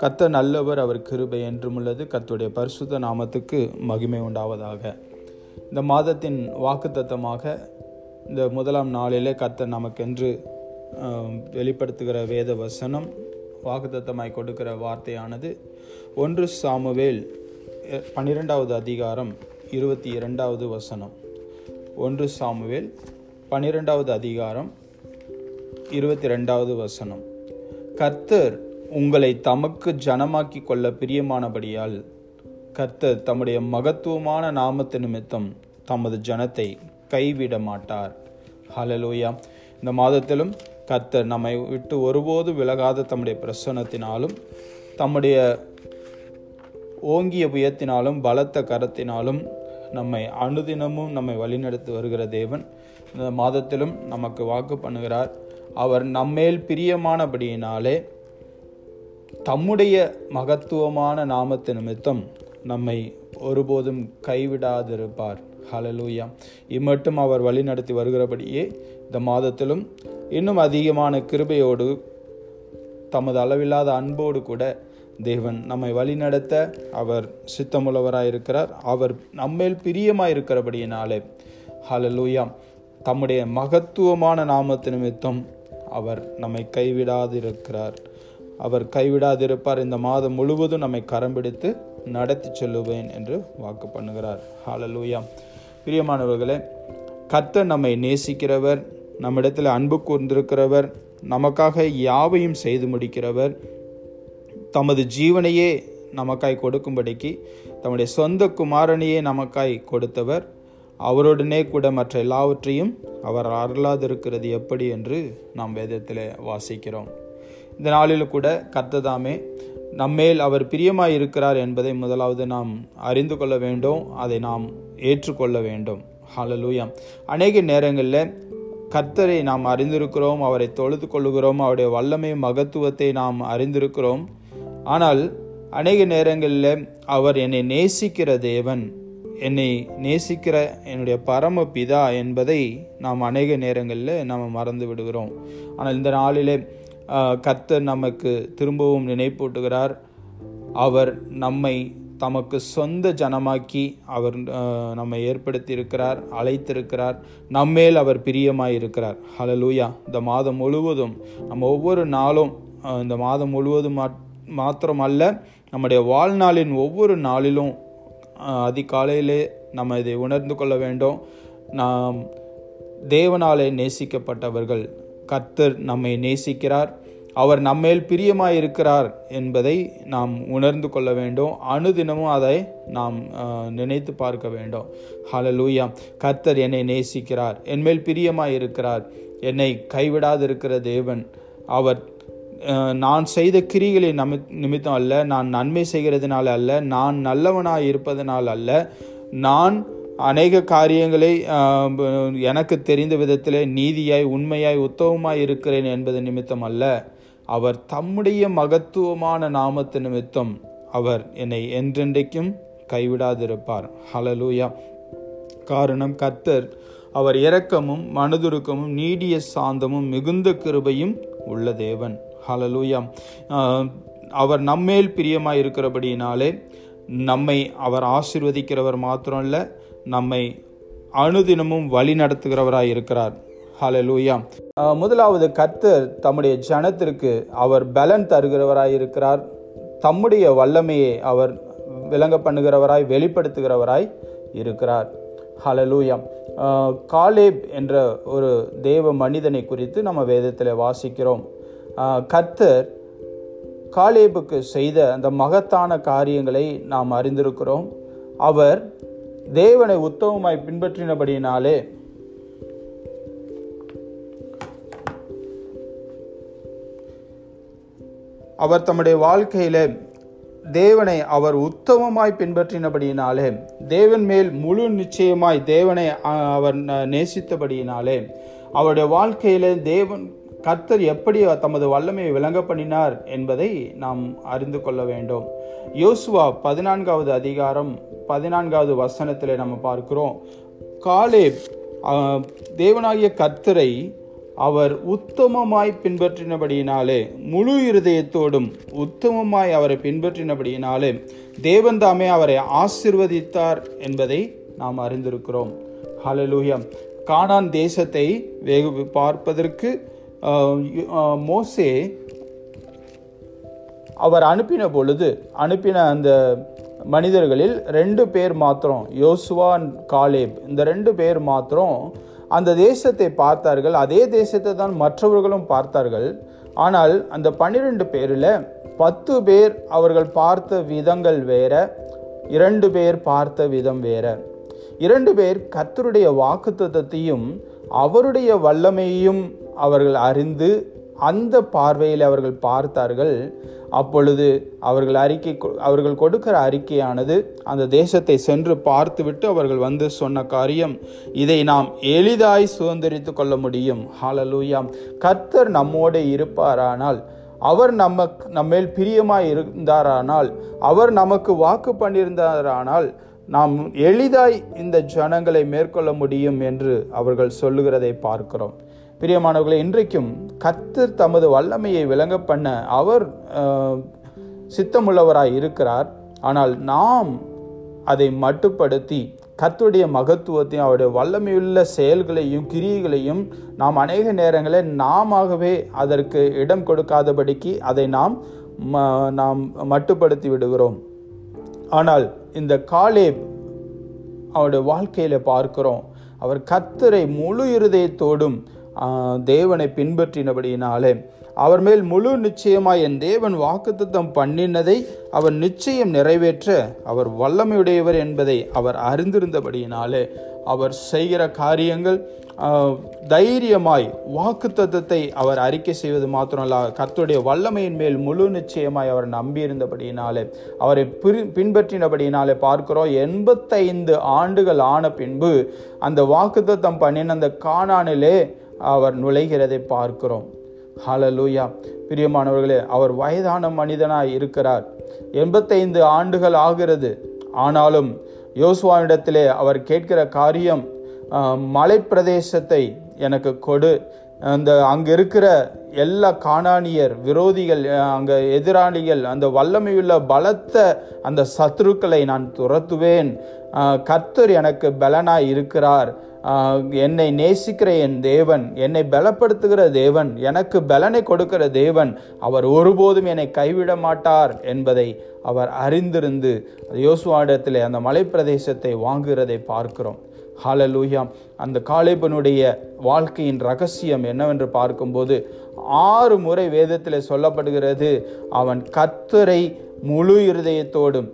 கத்த நல்லவர் அவர் கிருபை என்றும் உள்ளது. கத்துடைய பரிசுத்த நாமத்துக்கு மகிமை உண்டாவதாக. இந்த மாதத்தின் வாக்குத்தத்தமாக இந்த முதலாம் நாளிலே கத்த நமக்கென்று வெளிப்படுத்துகிற வேத வசனம் வாக்குத்தத்தமாய் கொடுக்கிற வார்த்தையானது ஒன்று சாமுவேல் பன்னிரெண்டாவது அதிகாரம் இருபத்தி இரண்டாவது வசனம். ஒன்று சாமுவேல் பன்னிரெண்டாவது அதிகாரம் இருபத்தி ரெண்டாவது வசனம். கர்த்தர் உங்களை தமக்கு ஜனமாக்கி கொள்ள பிரியமானபடியால் கர்த்தர் தம்முடைய மகத்துவமான நாமத்து நிமித்தம் தமது ஜனத்தை கைவிட மாட்டார். ஹalleluya இந்த மாதத்திலும் கர்த்தர் நம்மை விட்டு ஒருபோது விலகாத தம்முடைய பிரசன்னத்தினாலும் தம்முடைய ஓங்கிய புயத்தினாலும் பலத்த கரத்தினாலும் நம்மை அனுதினமும் நம்மை வழிநடத்தி வருகிற தேவன் இந்த மாதத்திலும் நமக்கு வாக்கு பண்ணுகிறார். அவர் நம்மேல் பிரியமானபடியினாலே தம்முடைய மகத்துவமான நாமத்து நிமித்தம் நம்மை ஒருபோதும் கைவிடாதிருப்பார். ஹலலூயா இம்மட்டும் அவர் வழிநடத்தி வருகிறபடியே இந்த மாதத்திலும் இன்னும் அதிகமான கிருபையோடு தமது அளவில்லாத அன்போடு கூட தேவன் நம்மை வழிநடத்த அவர் சித்தமுள்ளவராயிருக்கிறார். அவர் நம்மேல் பிரியமாயிருக்கிறபடியினாலே. ஹலலூயா தம்முடைய மகத்துவமான நாமத்து நிமித்தம் அவர் நம்மை கைவிடாதிருக்கிறார். அவர் கைவிடாதிருப்பார். இந்த மாதம் முழுவதும் நம்மை கரம் பிடித்து நடத்தி செல்லுவேன் என்று வாக்கு பண்ணுகிறார். ஹாலலூயா பிரியமானவர்களே கர்த்தர் நம்மை நேசிக்கிறவர் நம்மிடத்தில் அன்பு கூர்ந்திருக்கிறவர் நமக்காக யாவையும் செய்து முடிக்கிறவர் தமது ஜீவனையே நமக்காய் கொடுக்கும்படிக்கு தம்முடைய சொந்த குமாரனையே நமக்காய் கொடுத்தவர். அவருடனே கூட மற்ற எல்லாவற்றையும் அவர் அருளாதிருக்கிறது எப்படி என்று நாம் வேதத்தில் வாசிக்கிறோம். இந்த நாளில் கூட கர்த்ததாமே நம்மேல் அவர் பிரியமாய் இருக்கிறார் என்பதை முதலாவது நாம் அறிந்து கொள்ள வேண்டும் அதை நாம் ஏற்றுக்கொள்ள வேண்டும். ஹalleluya அநேக நேரங்களில் கர்த்தரை நாம் அறிந்திருக்கிறோம் அவரை தொழுது கொள்ளுகிறோம் அவருடைய வல்லமை மகத்துவத்தை நாம் அறிந்திருக்கிறோம். ஆனால் அநேக நேரங்களில் அவர் என்னை நேசிக்கிற தேவன் என்னை நேசிக்கிற என்னுடைய பரம பிதா என்பதை நாம் அநேக நேரங்களில் நாம் மறந்து விடுகிறோம். ஆனால் இந்த நாளிலே கர்த்தர் நமக்கு திரும்பவும் நினைப்பூட்டுகிறார். அவர் நம்மை தமக்கு சொந்த ஜனமாக்கி அவர் நம்மை ஏற்படுத்தி இருக்கிறார் அழைத்திருக்கிறார். நம்மேல் அவர் பிரியமாயிருக்கிறார். இருக்கிறார் இந்த மாதம் முழுவதும் நம்ம ஒவ்வொரு நாளும் இந்த மாதம் முழுவதும் மாத்- மாத்திரமல்ல நம்முடைய வாழ்நாளின் ஒவ்வொரு நாளிலும் அதிகாலையிலே நம்ம இதை உணர்ந்து கொள்ள வேண்டும். நாம் தேவனாலே நேசிக்கப்பட்டவர்கள். கர்த்தர் நம்மை நேசிக்கிறார். அவர் நம்மேல் பிரியமாயிருக்கிறார் என்பதை நாம் உணர்ந்து கொள்ள வேண்டும். அனுதினமும் அதை நாம் நினைத்து பார்க்க வேண்டும். ஹலலூயா கர்த்தர் என்னை நேசிக்கிறார். என்மேல் பிரியமாயிருக்கிறார். என்னை கைவிடாதிருக்கிற தேவன். அவர் நான் செய்த கிரிகளை நமி நிமித்தம் அல்ல. நான் நன்மை செய்கிறதுனால அல்ல. நான் நல்லவனாய் இருப்பதனால் அல்ல. நான் அநேக காரியங்களை எனக்கு தெரிந்த விதத்திலே நீதியாய் உண்மையாய் உத்தவமாய் இருக்கிறேன் என்பது நிமித்தம் அல்ல. அவர் தம்முடைய மகத்துவமான நாமத்து நிமித்தம் அவர் என்னை என்றென்றைக்கும் கைவிடாதிருப்பார். ஹலலூயா காரணம் கர்த்தர் அவர் இரக்கமும் மனதுருக்கமும் நீடிய சாந்தமும் மிகுந்த கிருபையும் உள்ள தேவன். ஹலலூயா அவர் நம்மேல் பிரியமாய் இருக்கிறபடியினாலே நம்மை அவர் ஆசிர்வதிக்கிறவர் மாத்திரம் இல்லை நம்மை அனுதினமும் வழி நடத்துகிறவராய் இருக்கிறார். ஹலலூயா முதலாவது கர்த்தர் தம்முடைய ஜனத்திற்கு அவர் பலன் தருகிறவராய் இருக்கிறார். தம்முடைய வல்லமையை அவர் விளங்க பண்ணுகிறவராய் வெளிப்படுத்துகிறவராய் இருக்கிறார். ஹalleluya காலேப் என்ற ஒரு தேவ மனிதனை குறித்து நம்ம வேதத்தில் வாசிக்கிறோம். கர்த்தர் காலேபுக்கு செய்த அந்த மகத்தான காரியங்களை நாம் அறிந்திருக்கிறோம். அவர் தேவனை உத்தமமாய் பின்பற்றினபடியினாலே அவர் தம்முடைய வாழ்க்கையில தேவனை அவர் உத்தமமாய் பின்பற்றினபடியினாலே தேவன் மேல் முழு நிச்சயமாய் தேவனை அஹ், அவர் நேசித்தபடியினாலே அவருடைய வாழ்க்கையில தேவன் கர்த்தர் எப்படி தமது வல்லமையை விளங்க பண்ணினார் என்பதை நாம் அறிந்து கொள்ள வேண்டும். யோசுவா பதினான்காவது அதிகாரம் பதினான்காவது வசனத்தில் நம்ம பார்க்கிறோம். காலேப் தேவனாகிய கர்த்தரை அவர் உத்தமமாய் பின்பற்றினபடியினாலே முழு இருதயத்தோடும் உத்தமமாய் அவரை பின்பற்றினபடியினாலே தேவன் தாமே அவரை ஆசிர்வதித்தார் என்பதை நாம் அறிந்திருக்கிறோம். ஹலலூயம் காணான் தேசத்தை வெகு பார்ப்பதற்கு மோசே அவர் அனுப்பின பொழுது அனுப்பின அந்த மனிதர்களில் ரெண்டு பேர் மாத்திரம் யோசுவா காலேப் இந்த ரெண்டு பேர் மாத்திரம் அந்த தேசத்தை பார்த்தார்கள். அதே தேசத்தை தான் மற்றவர்களும் பார்த்தார்கள். ஆனால் அந்த பன்னிரெண்டு பேரில் பத்து பேர் அவர்கள் பார்த்த விதங்கள் வேற இரண்டு பேர் பார்த்த விதம் வேற. இரண்டு பேர் கத்தருடைய வாக்குத்தத்தையும் அவருடைய வல்லமையையும் அவர்கள் அறிந்து அந்த பார்வையில் அவர்கள் பார்த்தார்கள். அப்பொழுது அவர்கள் அறிக்கை கொ- அவர்கள் கொடுக்கிற அறிக்கையானது அந்த தேசத்தை சென்று பார்த்துவிட்டு அவர்கள் வந்து சொன்ன காரியம் இதை நாம் எளிதாய் சுதந்திரித்து கொள்ள முடியும். ஹாலலூயாம் கர்த்தர் நம்மோடு இருப்பாரானால் அவர் நமக்கு நம்மேல் பிரியமாய் இருந்தாரானால் அவர் நமக்கு வாக்கு பண்ணியிருந்தாரானால் நாம் எளிதாய் இந்த ஜனங்களை மேற்கொள்ள முடியும் என்று அவர்கள் சொல்லுகிறதை பார்க்கிறோம். பிரியமானவர்களே இன்றைக்கும் கத்தர் தமது வல்லமையை விளங்க பண்ண அவர் சித்தமுள்ளவராய் இருக்கிறார். ஆனால் நாம் அதை மட்டுப்படுத்தி கத்துடைய மகத்துவத்தையும் அவருடைய வல்லமையுள்ள செயல்களையும் கிரியைகளையும் நாம் அநேக நேரங்களில் நாமாகவே அதற்கு இடம் கொடுக்காதபடிக்கு அதை நாம் ம- நாம் மட்டுப்படுத்தி விடுகிறோம். ஆனால் இந்த காலேப் அவருடைய வாழ்க்கையில் பார்க்கிறோம். அவர் கர்த்தரை முழு இருதயத்தோடும் தேவனை பின்பற்றினபடியினாலே அவர் மேல் முழு நிச்சயமாய் என் தேவன் வாக்குத்தத்தம் பண்ணினதை அவர் நிச்சயம் நிறைவேற்ற அவர் வல்லமையுடையவர் என்பதை அவர் அறிந்திருந்தபடியினாலே அவர் செய்கிற காரியங்கள் தைரியமாய் வாக்குத்தத்தத்தை அவர் அறிக்கை செய்வது மாத்திரமல்ல கத்துடைய வல்லமையின் மேல் முழு நிச்சயமாய் அவர் நம்பியிருந்தபடியினாலே அவரை பின்பற்றினபடியினாலே பார்க்கிறோம். எண்பத்தைந்து ஆண்டுகள் ஆன பின்பு அந்த வாக்குத்தத்தம் பண்ணின அந்த காணானிலே அவர் நுழைகிறதை பார்க்கிறோம். ஹலலூயா பிரியமானவர்களே அவர் வயதான மனிதனாய் இருக்கிறார். எண்பத்தைந்து ஆண்டுகள் ஆகிறது. ஆனாலும் யோசுவாவிடத்திலே அவர் கேட்கிற காரியம் மலை மலைப்பிரதேசத்தை எனக்கு கொடு. அந்த அங்கே இருக்கிற எல்லா காணானியர் விரோதிகள் அங்கே எதிராளிகள் அந்த வல்லமையுள்ள பலத்த அந்த சத்துருக்களை நான் துரத்துவேன். கர்த்தர் எனக்கு பலனாய் இருக்கிறார். என்னை நேசிக்கிற என் தேவன் என்னை பலப்படுத்துகிற தேவன் எனக்கு பலனை கொடுக்கிற தேவன் அவர் ஒருபோதும் என்னை கைவிட மாட்டார் என்பதை அவர் அறிந்திருந்து யோசுவாடத்தில் அந்த மலைப்பிரதேசத்தை வாங்குகிறதை பார்க்கிறோம். ஹாலலூயா அந்த காலேபனுடைய வாழ்க்கையின் ரகசியம் என்னவென்று பார்க்கும்போது ஆறு முறை வேதத்தில் சொல்லப்படுகிறது அவன் கத்துரை முழு இருதயத்தோடும்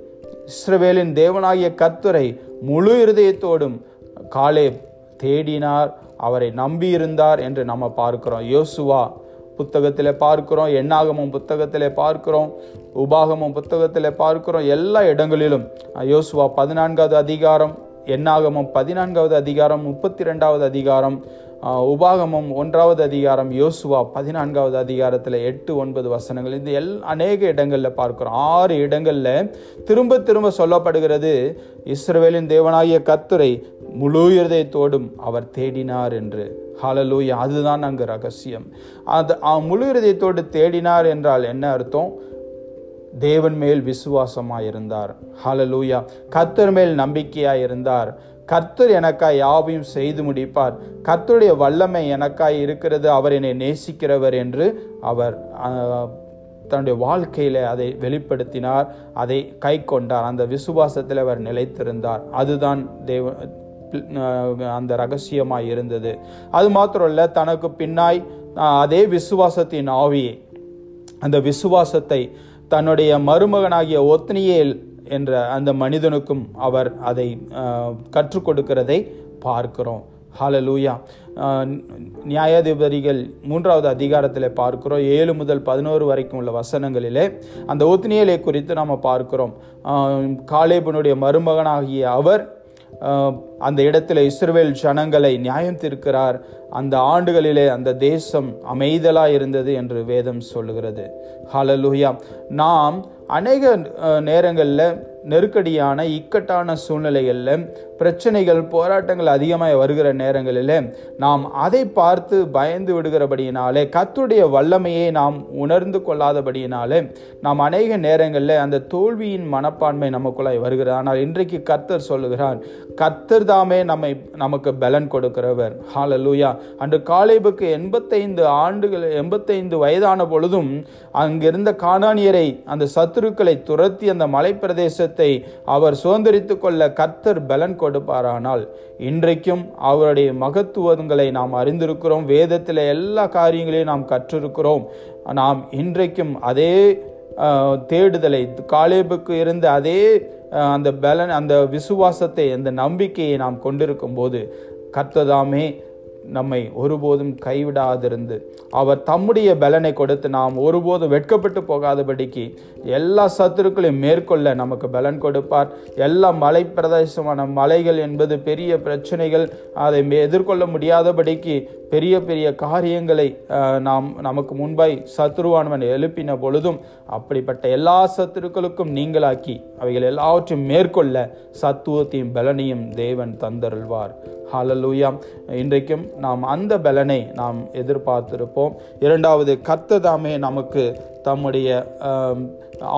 இஸ்ரவேலின் தேவனாகிய கத்துரை முழு இருதயத்தோடும் காலேப் தேடினார் அவரை நம்பியிருந்தார் என்று நம்ம பார்க்கிறோம். யோசுவா புத்தகத்தில் பார்க்கிறோம் எண்ணாகமும் புத்தகத்தில் பார்க்கிறோம் உபாகமும் புத்தகத்தில் பார்க்கிறோம் எல்லா இடங்களிலும். யோசுவா பதினான்காவது அதிகாரம் எண்ணாகமும் பதினான்காவது அதிகாரம் முப்பத்தி ரெண்டாவது அதிகாரம் உபாகமம் ஒன்றாவது அதிகாரம் யோசுவா பதினான்காவது அதிகாரத்தில் எட்டு ஒன்பது வசனங்கள். இது எல் அநேக இடங்களில் பார்க்கிறோம். ஆறு இடங்களில் திரும்ப திரும்ப சொல்லப்படுகிறது இஸ்ரவேலின் தேவனாகிய கத்துரை முழு இருதயத்தோடும் அவர் தேடினார் என்று. ஹலலூயா அதுதான் அங்கு ரகசியம். அது முழு இருதயத்தோடு தேடினார் என்றால் என்ன அர்த்தம்? தேவன் மேல் விசுவாசமாக இருந்தார் ஹலலூயா கத்தர் மேல் நம்பிக்கையாக இருந்தார் கர்த்தர் எனக்காய் யாவையும் செய்து முடிப்பார். கர்த்தருடைய வல்லமை எனக்காய் இருக்கிறது. அவர் என்னை நேசிக்கிறவர் என்று அவர் தன்னுடைய வாழ்க்கையில் அதை வெளிப்படுத்தினார். அதை கை கொண்டார். அந்த விசுவாசத்தில் அவர் நிலைத்திருந்தார். அதுதான் தேவ அந்த ரகசியமாக இருந்தது. அது மாத்திரம் இல்லை தனக்கு பின்னாய் அதே விசுவாசத்தின் ஆவியை அந்த விசுவாசத்தை தன்னுடைய மருமகனாகிய ஒத்னியேல் என்ற அந்த மனிதனுக்கும் அவர் அதை கற்றுக் கொடுக்கிறதை பார்க்கிறோம். ஹalleluya. நியாயாதிபதிகள் மூன்றாவது அதிகாரத்தில் பார்க்கிறோம். ஏழு முதல் பதினோரு வரைக்கும் உள்ள வசனங்களிலே அந்த ஒத்னியலை குறித்து நாம் பார்க்கிறோம். காலேபனுடைய மருமகனாகிய அவர் அந்த இடத்துல இஸ்ரேல் ஜனங்களை நியாயம் தீர்க்கிறார். அந்த ஆண்டுகளிலே அந்த தேசம் அமைதலாக இருந்தது என்று வேதம் சொல்லுகிறது. ஹalleluya. நாம் அநேக நேரங்களில் நெருக்கடியான இக்கட்டான சூழ்நிலைகளில் பிரச்சனைகள் போராட்டங்கள் அதிகமாக வருகிற நேரங்களில் நாம் அதை பார்த்து பயந்து விடுகிறபடியினாலே கத்துடைய வல்லமையை நாம் உணர்ந்து கொள்ளாதபடியினாலே நாம் அநேக நேரங்களில் அந்த தோல்வியின் மனப்பான்மை நமக்குள்ளாய் வருகிறது. ஆனால் இன்றைக்கு கர்த்தர் சொல்லுகிறார் கர்த்தர் தாமே நம்மை நமக்கு பலன் கொடுக்கிறவர். ஹாலலூயா அன்று காலேபுக்கு எண்பத்தைந்து ஆண்டுகள் எண்பத்தைந்து வயதான பொழுதும் அங்கிருந்த காணானியரை அந்த சத்துருக்களை துரத்தி அந்த மலை தேசத்தை அவர் சுதந்திரித்து கொள்ள கர்த்தர் பலன் கொடுப்பாரானால் இன்றைக்கும் அவருடைய மகத்துவங்களை நாம் அறிந்திருக்கிறோம். வேதத்தில் எல்லா காரியங்களையும் நாம் கற்றிருக்கிறோம். நாம் இன்றைக்கும் அதே தேடுதலை காலேபுக்கு இருந்த அதே அந்த பலன் அந்த விசுவாசத்தை அந்த நம்பிக்கையை நாம் கொண்டிருக்கும் போது கர்த்ததாமே நம்மை ஒருபோதும் கைவிடாதிருந்து அவர் தம்முடைய பலனை கொடுத்து நாம் ஒருபோதும் வெட்கப்பட்டு போகாதபடிக்கு எல்லா சத்துருக்களையும் மேற்கொள்ள நமக்கு பலன் கொடுப்பார். எல்லா மலை பிரதேசமான மலைகள் என்பது பெரிய பிரச்சனைகள். அதை எதிர்கொள்ள முடியாதபடிக்கு பெரிய பெரிய காரியங்களை நாம் நமக்கு முன்பாய் சத்துருவானவன் எழுப்பின பொழுதும் அப்படிப்பட்ட எல்லா சத்துருக்களுக்கும் நீங்களாக்கி அவைகள் எல்லாவற்றையும் மேற்கொள்ள சத்துவத்தையும் பலனையும் தேவன் தந்தருள்வார். ஹாலலூயா இன்றைக்கும் நாம் அந்த பலனை நாம் எதிர்பார்த்திருப்போம். இரண்டாவது கத்ததாமே நமக்கு தம்முடைய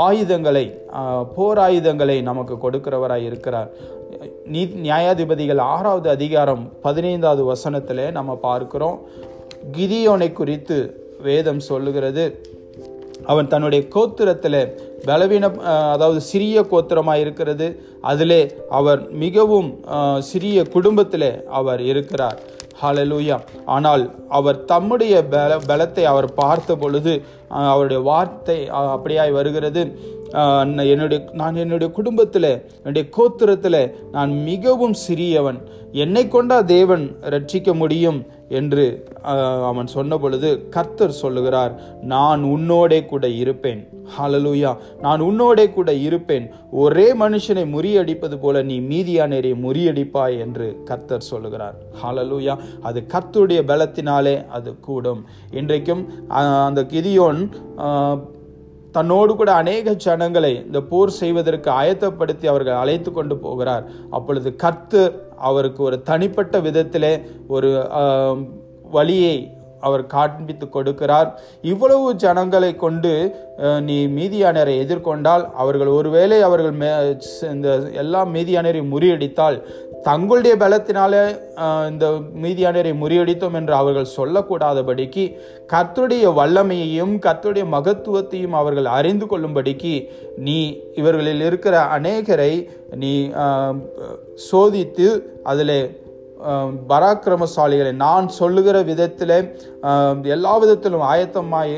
ஆயுதங்களை போராயுதங்களை போர் ஆயுதங்களை நமக்கு கொடுக்கிறவராய் இருக்கிறார். நீ நியாயாதிபதிகள் ஆறாவது அதிகாரம் பதினைந்தாவது வசனத்தில் நம்ம பார்க்குறோம். கிதியோனை குறித்து வேதம் சொல்லுகிறது. அவன் தன்னுடைய கோத்திரத்தில் பலவீன அதாவது சிறிய கோத்திரமாக இருக்கிறது. அதிலே அவர் மிகவும் சிறிய குடும்பத்தில் அவர் இருக்கிறார். ஹலலூயா ஆனால் அவர் தம்முடைய பல பலத்தை அவர் பார்த்த பொழுது அவருடைய வார்த்தை அப்படியாய் வருகிறது. என்னுடைய நான் என்னுடைய குடும்பத்தில் என்னுடைய கோத்திரத்தில் நான் மிகவும் சிறியவன். என்னை கொண்டா தேவன் ரட்சிக்க முடியும் என்று அவன் சொன்ன பொழுது கர்த்தர் சொல்லுகிறார் நான் உன்னோடே கூட இருப்பேன். ஹாலலூயா நான் உன்னோடே கூட இருப்பேன். ஒரே மனுஷனை முறியடிப்பது போல நீ மீதியானரை முறியடிப்பாய் என்று கர்த்தர் சொல்லுகிறார். ஹாலலூயா அது கர்த்துடைய பலத்தினாலே அது கூடும். இன்றைக்கும் அந்த கிதியோன் தன்னோடு கூட அநேக ஜனங்களை இந்த போர் செய்வதற்கு ஆயத்தப்படுத்தி அவர்கள் அழைத்து கொண்டு போகிறார். அப்பொழுது கர்த்து அவருக்கு ஒரு தனிப்பட்ட விதத்திலே ஒரு வழியை அவர் காண்பித்து கொடுக்கிறார். இவ்வளவு ஜனங்களை கொண்டு நீ மீதியானரை எதிர்கொண்டால் அவர்கள் ஒருவேளை அவர்கள் மே இந்த எல்லா மீதியானரை முறியடித்தால் தங்களுடைய பலத்தினாலே இந்த மீதியானரை முறியடித்தோம் என்று அவர்கள் சொல்லக்கூடாதபடிக்கு கர்த்தருடைய வல்லமையையும் கர்த்தருடைய மகத்துவத்தையும் அவர்கள் அறிந்து கொள்ளும்படிக்கு நீ இவர்களில் இருக்கிற அநேகரை நீ சோதித்து அதில் பராக்கிரமசாலிகளை நான் சொல்லுகிற விதத்தில் எல்லா விதத்திலும் ஆயத்தமாய்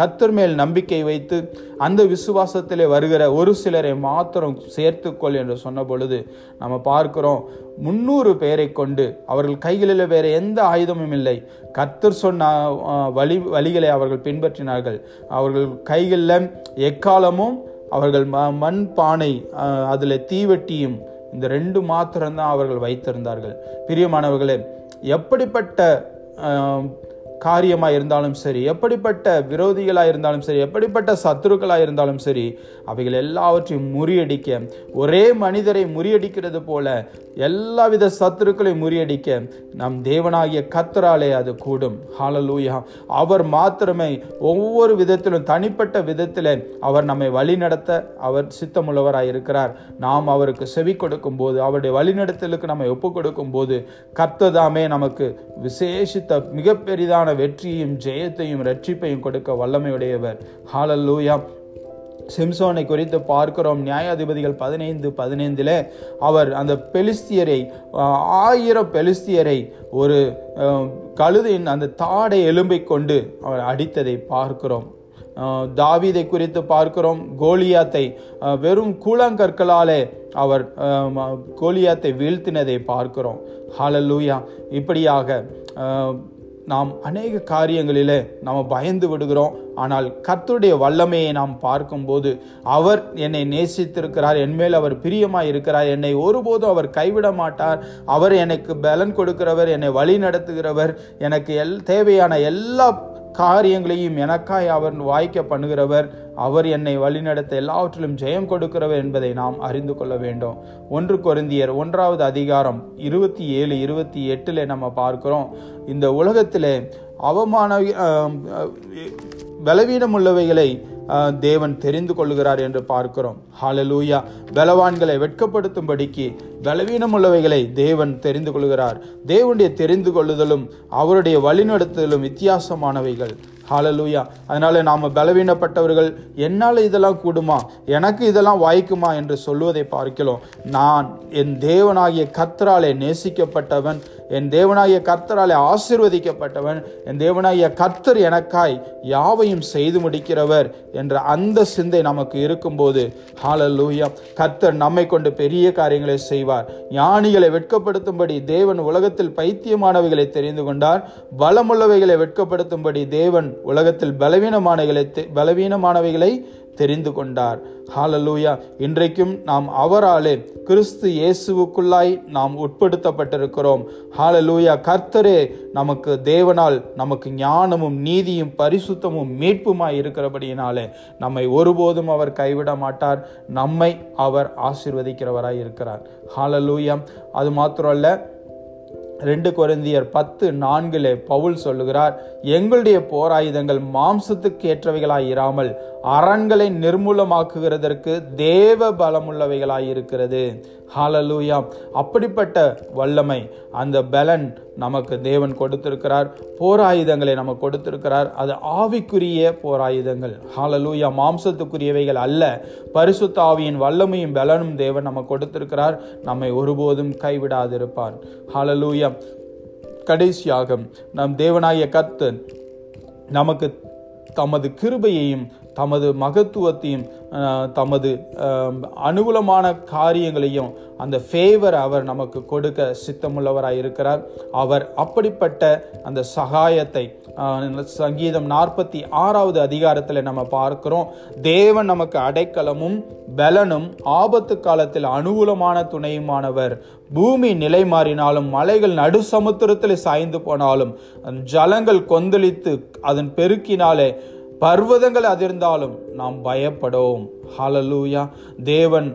கத்தர் மேல் நம்பிக்கை வைத்து அந்த விசுவாசத்திலே வருகிற ஒரு சிலரை மாத்திரம் சேர்த்துக்கொள் என்று சொன்ன பொழுது நம்ம பார்க்கிறோம் முன்னூறு பேரை கொண்டு அவர்கள் கைகளில் வேற எந்த ஆயுதமும் இல்லை. கத்தர் சொன்ன வழி வழிகளை அவர்கள் பின்பற்றினார்கள். அவர்கள் கைகளில் எக்காலமும் அவர்கள் ம- மண் பானை அதில் தீவெட்டியும் இந்த ரெண்டு மாத்திரம்தான் அவர்கள் வைத்திருந்தார்கள். பிரியமானவர்களே எப்படிப்பட்ட காரியமாக இருந்தாலும் சரி எப்படிப்பட்ட விரோதிகளாக இருந்தாலும் சரி எப்படிப்பட்ட சத்துருக்களாக இருந்தாலும் சரி அவைகள் எல்லாவற்றையும் முறியடிக்க ஒரே மனிதரை முறியடிக்கிறது போல எல்லாவித சத்துருக்களையும் முறியடிக்க நம் தேவனாகிய கத்தராலே அது கூடும். ஹாலலூயா அவர் மாத்திரமே ஒவ்வொரு விதத்திலும் தனிப்பட்ட விதத்தில் அவர் நம்மை வழிநடத்த அவர் சித்தமுள்ளவராக இருக்கிறார் நாம் அவருக்கு செவி கொடுக்கும் போது அவருடைய வழிநடத்தலுக்கு நம்மை ஒப்பு கொடுக்கும் போது கர்த்ததாமே நமக்கு விசேஷித்த மிகப்பெரிதான பெரிதான வெற்றியையும் ஜெயத்தையும் ரட்சிப்பையும் கொடுக்க வல்லமையுடையவர். ஹalleluya சிம்சோனை குறித்து பார்க்கிறோம். நியாயாதிபதிகள் பதினைந்து பதினைந்தில் அவர் அந்த பெலிஸ்தியரை ஆயிரம் பெலிஸ்தியரை ஒரு கழுதையின் அந்த தாடை எலும்பை கொண்டு அவர் அடித்ததை பார்க்கிறோம். தாவிதை தாவீதை குறித்து பார்க்கிறோம். கோலியாத்தை வெறும் கூழாங்கற்களாலே அவர் கோலியாத்தை வீழ்த்தினதை பார்க்கிறோம். ஹாலல்லூயா இப்படியாக நாம் அநேக காரியங்களிலே நாம் பயந்து விடுகிறோம். ஆனால் கர்த்தருடைய வல்லமையை நாம் பார்க்கும்போது அவர் என்னை நேசித்திருக்கிறார் என்மேல் அவர் பிரியமாக இருக்கிறார் என்னை ஒருபோதும் அவர் கைவிட மாட்டார். அவர் எனக்கு பலன் கொடுக்கிறவர் என்னை வழி நடத்துகிறவர் எனக்கு எல் தேவையான எல்லா காரியங்களையும் எனக்காய் அவர் வாய்க்க பண்ணுகிறவர். அவர் என்னை வழிநடத்த எல்லாவற்றிலும் ஜெயம் கொடுக்கிறவர் என்பதை நாம் அறிந்து கொள்ள வேண்டும். ஒன்று கொரிந்தியர் ஒன்றாவது அதிகாரம் இருபத்தி ஏழு இருபத்தி எட்டில் நம்ம பார்க்கிறோம். இந்த உலகத்திலே அவமான பலவீனம் உள்ளவைகளை தேவன் தெரிந்து கொள்கிறார் என்று பார்க்கிறோம். ஹாலலூயா பலவான்களை வெட்கப்படுத்தும்படிக்கு பலவீனம் உள்ளவைகளை தேவன் தெரிந்து கொள்கிறார். தேவனுடைய தெரிந்து கொள்ளுதலும் அவருடைய வழிநடத்துதலும் வித்தியாசமானவைகள். ஹாலலூயா அதனால நாம் பலவீனப்பட்டவர்கள் என்னால் இதெல்லாம் கூடுமா? எனக்கு இதெல்லாம் வாய்க்குமா? என்று சொல்லுவதை பார்க்கிறோம். நான் என் தேவனாகிய கத்தராலே நேசிக்கப்பட்டவன் என் தேவனாகிய கர்த்தராலே ஆசீர்வதிக்கப்பட்டவன் என் தேவனாகிய கர்த்தர் எனக்காய் யாவையும் செய்து முடிக்கிறவர் என்ற அந்த சிந்தை நமக்கு இருக்கும்போது ஹalleluya கர்த்தர் நம்மை கொண்டு பெரிய காரியங்களை செய்வார். ஞானிகளை வெட்கப்படுத்தும்படி தேவன் உலகத்தில் பைத்தியமானவைகளை தெரிந்து கொண்டார். பலமுள்ளவைகளை வெட்கப்படுத்தும்படி தேவன் உலகத்தில் பலவீனமானவைகளை தெ- பலவீனமானவைகளை தெரிந்து கொண்டார். ஹாலலூயா இன்றைக்கும் நாம் அவராலே கிறிஸ்து இயேசுவுக்குள்ளாய் நாம் உட்படுத்தப்பட்டிருக்கிறோம். ஹாலலூயா கர்த்தரே நமக்கு தேவனால் நமக்கு ஞானமும் நீதியும் பரிசுத்தமும் மீட்புமாய் இருக்கிறபடியினாலே நம்மை ஒருபோதும் அவர் கைவிட மாட்டார். நம்மை அவர் ஆசிர்வதிக்கிறவராய் இருக்கிறார். ஹாலலூயா அது மாத்திரம் அல்ல ரெண்டு குறைந்தியர் பத்து நான்கிலே பவுல் சொல்லுகிறார் எங்களுடைய போராயுதங்கள் மாம்சத்துக்கு ஏற்றவைகளாய் இராமல் அரண்களை நிர்மூலமாக்குகிறதற்கு தேவ பலமுள்ளவைகளாய் இருக்கிறது. ஹாலலூயா அப்படிப்பட்ட வல்லமை அந்த பலன் நமக்கு தேவன் கொடுத்திருக்கிறார் போராயுதங்களை நமக்கு கொடுத்திருக்கிறார். அது ஆவிக்குரிய போராயுதங்கள். ஹாலலூயா மாம்சத்துக்குரியவைகள் அல்ல பரிசுத்த ஆவியின் வல்லமையும் பலனும் தேவன் நமக்கு கொடுத்திருக்கிறார். நம்மை ஒருபோதும் கைவிடாதிருப்பார். ஹாலலூயா கடைசியாக நம் தேவனாய கத்தன் நமக்கு தமது கிருபையையும் தமது மகத்துவத்தையும் அஹ், தமது அனுகூலமான காரியங்களையும் அந்த ஃபேவர் அவர் நமக்கு கொடுக்க சித்தமுள்ளவராக இருக்கிறார். அவர் அப்படிப்பட்ட அந்த சகாயத்தை சங்கீதம் நாற்பத்தி ஆறாவது அதிகாரத்தில் நம்ம பார்க்கிறோம். தேவன் நமக்கு அடைக்கலமும் பலனும் ஆபத்து காலத்தில் அனுகூலமான துணையுமானவர். பூமி நிலை மாறினாலும் மலைகள் நடு சமுத்திரத்தில் சாய்ந்து போனாலும் ஜலங்கள் கொந்தளித்து அதன் பெருக்கினாலே பர்வதங்கள் அதிர்ந்தாலும் நாம் பயப்படோம். ஹலலூயா தேவன்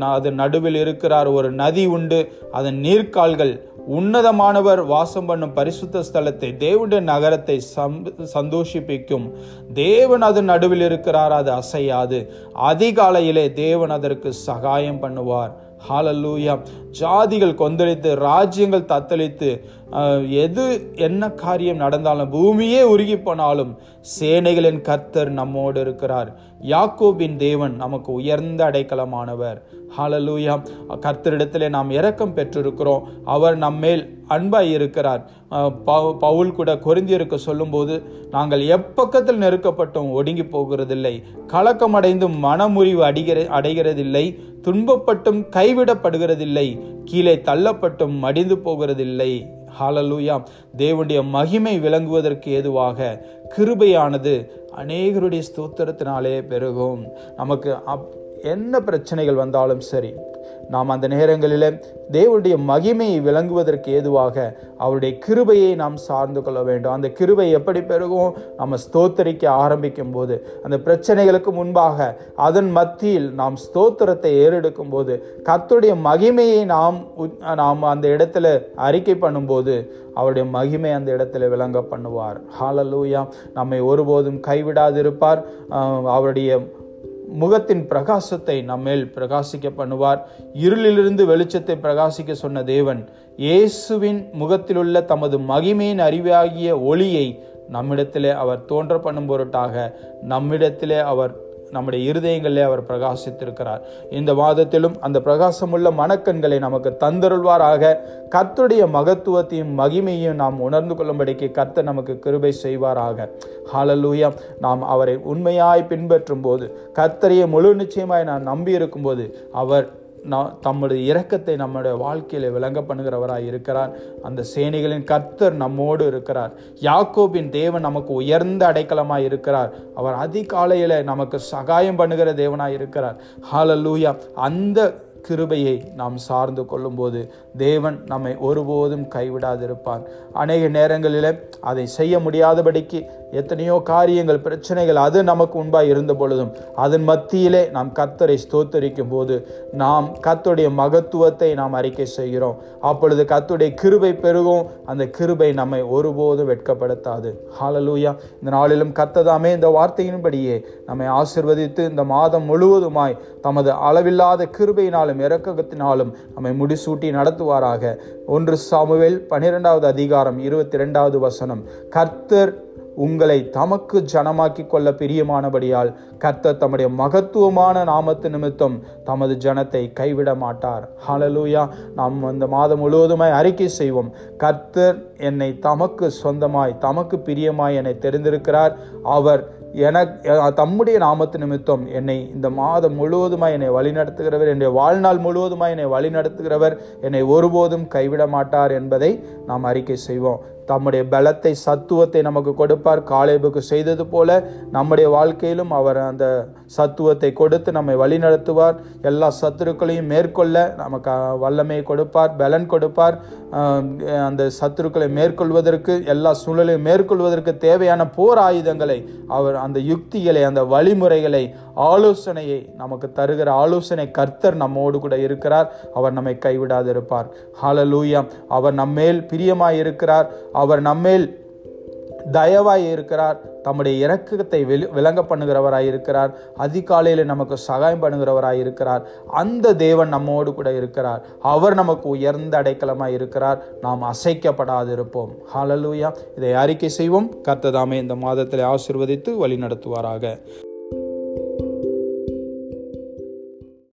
அது நடுவில் இருக்கிறார் ஒரு நதி உண்டு. அதன் நீர்க்கால்கள் உன்னதமானவர் வாசம் பண்ணும் பரிசுத்த ஸ்தலத்தை தேவனுடைய நகரத்தை சம்- சந்தோஷிப்பிக்கும். தேவன் அதன் நடுவில் இருக்கிறார் அது அசையாது. அதிகாலையிலே தேவன் அதற்கு சகாயம் பண்ணுவார். ஹாலல்லூயா ஜாதிகள் கொந்தளித்து ராஜ்யங்கள் தத்தளித்து எது என்ன காரியம் நடந்தாலும் பூமியே உருகி போனாலும் சேனைகளின் கர்த்தர் நம்மோடு இருக்கிறார். யாக்கோபின் தேவன் நமக்கு உயர்ந்த அடைக்கலமானவர். ஹலலூயா கர்த்தரிடத்திலே நாம் இரக்கம் பெற்றிருக்கிறோம். அவர் நம்மேல் அன்பாய் இருக்கிறார். பவு- பவுல் கூட கொரிந்தியருக்கு சொல்லும்போது நாங்கள் எப்பக்கத்தில் நெருக்கப்பட்டும் ஒடுங்கி போகிறதில்லை. கலக்கமடைந்து மனமுறிவு அடைகிற அடைகிறதில்லை. துன்பப்பட்டும் கைவிடப்படுகிறதில்லை. கீழே தள்ளப்பட்டும் மடிந்து போகிறதில்லை. ஹாலலூயா தேவனுடைய மகிமை விளங்குவதற்கு ஏதுவாக கிருபையானது அநேகருடைய ஸ்தோத்திரத்தினாலே பெருகும். நமக்கு அப் என்ன பிரச்சனைகள் வந்தாலும் சரி நாம் அந்த நேரங்களில் தேவனுடைய மகிமையை விளங்குவதற்கு ஏதுவாக அவருடைய கிருபையை நாம் சார்ந்து கொள்ள வேண்டும். அந்த கிருபை எப்படி பெருகும்? நம்ம ஸ்தோத்தரிக்க ஆரம்பிக்கும் போது அந்த பிரச்சனைகளுக்கு முன்பாக அதன் மத்தியில் நாம் ஸ்தோத்திரத்தை ஏறெடுக்கும் போது கத்துடைய மகிமையை நாம் உ- நாம் அந்த இடத்துல அறிக்கை பண்ணும்போது அவருடைய மகிமை அந்த இடத்துல விளங்க பண்ணுவார். ஹாலலூயா நம்மை ஒருபோதும் கைவிடாதிருப்பார். அவருடைய முகத்தின் பிரகாசத்தை நம்மேல் பிரகாசிக்க பண்ணுவார். இருளிலிருந்து வெளிச்சத்தை பிரகாசிக்க சொன்ன தேவன் இயேசுவின் முகத்திலுள்ள தமது மகிமையின் அறிவாகிய ஒளியை நம்மிடத்திலே அவர் தோன்ற பண்ணும் பொருட்டாக நம்மிடத்திலே அவர் நம்முடைய இருதயங்களிலே அவர் பிரகாசித்திருக்கிறார். இந்த மாதத்திலும் அந்த பிரகாசமுள்ள மனக்கண்களை நமக்கு தந்தருள்வாராக. கர்த்தருடைய மகத்துவத்தையும் மகிமையும் நாம் உணர்ந்து கொள்ளும்படிக்கு கர்த்தர் நமக்கு கிருபை செய்வாராக. ஹாலலூயா நாம் அவரை உண்மையாய் பின்பற்றும் போது கர்த்தரையே முழு நிச்சயமாய் நான் நம்பி இருக்கும்போது அவர் நான் தம்முடைய இரக்கத்தை நம்முடைய வாழ்க்கையில விளங்க பண்ணுகிறவராய் இருக்கிறார். அந்த சேனைகளின் கர்த்தர் நம்மோடு இருக்கிறார். யாக்கோபின் தேவன் நமக்கு உயர்ந்த அடைக்கலமாய் இருக்கிறார். அவர் அதிகாலையில நமக்கு சகாயம் பண்ணுகிற தேவனாய் இருக்கிறார். ஹalleluya அந்த கிருபையை நாம் சார்ந்து கொள்ளும்போது தேவன் நம்மை ஒருபோதும் கைவிடாதிருப்பான் அநேக நேரங்களில் அதை செய்ய முடியாதபடிக்கு எத்தனையோ காரியங்கள் பிரச்சனைகள் அது நமக்கு முன்பாக இருந்த பொழுதும் அதன் மத்தியிலே நாம் கத்தரை ஸ்தோத்தரிக்கும் போது நாம் கத்துடைய மகத்துவத்தை நாம் அறிக்கை செய்கிறோம். அப்பொழுது கத்துடைய கிருபை பெருகும் அந்த கிருபை நம்மை ஒருபோதும் வெட்கப்படுத்தாது. ஹாலலூயா இந்த நாளிலும் கத்ததாமே இந்த வார்த்தையின்படியே நம்மை ஆசிர்வதித்து இந்த மாதம் முழுவதுமாய் தமது அளவில்லாத கிருபையினால் கிருபையினாலும் இறக்கத்தினாலும் நம்மை முடிசூட்டி நடத்துவாராக. ஒன்று சாமுவேல் பனிரெண்டாவது அதிகாரம் இருபத்தி ரெண்டாவது வசனம். கர்த்தர் உங்களை தமக்கு ஜனமாக்கி கொள்ள பிரியமானபடியால் கர்த்தர் தம்முடைய மகத்துவமான நாமத்து நிமித்தம் தமது ஜனத்தை கைவிட மாட்டார். ஹலலூயா நாம் அந்த மாதம் முழுவதுமாய் அறிக்கை செய்வோம். கர்த்தர் என்னை தமக்கு சொந்தமாய் தமக்கு பிரியமாய் என்னை தெரிந்திருக்கிறார். அவர் என தம்முடைய நாமத்து நிமித்தம் என்னை இந்த மாதம் முழுவதுமாய் என்னை வழிநடத்துகிறவர் என்னுடைய வாழ்நாள் முழுவதுமாய் என்னை வழிநடத்துகிறவர் என்னை ஒருபோதும் கைவிட மாட்டார் என்பதை நாம் அறிக்கை செய்வோம். தம்முடைய பலத்தை சத்துவத்தை நமக்கு கொடுப்பார். காலேபுக்கு செய்தது போல நம்முடைய வாழ்க்கையிலும் அவர் அந்த சத்துவத்தை கொடுத்து நம்மை வழிநடத்துவார். எல்லா சத்துருக்களையும் மேற்கொள்ள நமக்கு வல்லமையை கொடுப்பார் பலன் கொடுப்பார். அந்த சத்துருக்களை மேற்கொள்வதற்கு எல்லா சூழலையும் மேற்கொள்வதற்கு தேவையான போர் ஆயுதங்களை அவர் அந்த யுக்திகளை அந்த வழிமுறைகளை ஆலோசனையை நமக்கு தருகிற ஆலோசனை கர்த்தர் நம்மோடு கூட இருக்கிறார். அவர் நம்மை கைவிடாதிருப்பார். ஹாலலூயா அவர் நம்மேல் பிரியமாயிருக்கிறார். அவர் நம்மேல் தயவாய் இருக்கிறார். தம்முடைய இறக்கத்தை வெளி விளங்க பண்ணுகிறவராய் இருக்கிறார். அதிகாலையில் நமக்கு சகாயம் பண்ணுகிறவராய் இருக்கிறார். அந்த தேவன் நம்மோடு கூட இருக்கிறார். அவர் நமக்கு உயர்ந்த அடைக்கலமாக இருக்கிறார். நாம் அசைக்கப்படாதிருப்போம். ஹாலலூயா இதை அறிக்கை செய்வோம். கர்த்ததாமே இந்த மாதத்தில் ஆசிர்வதித்து வழி நடத்துவாராக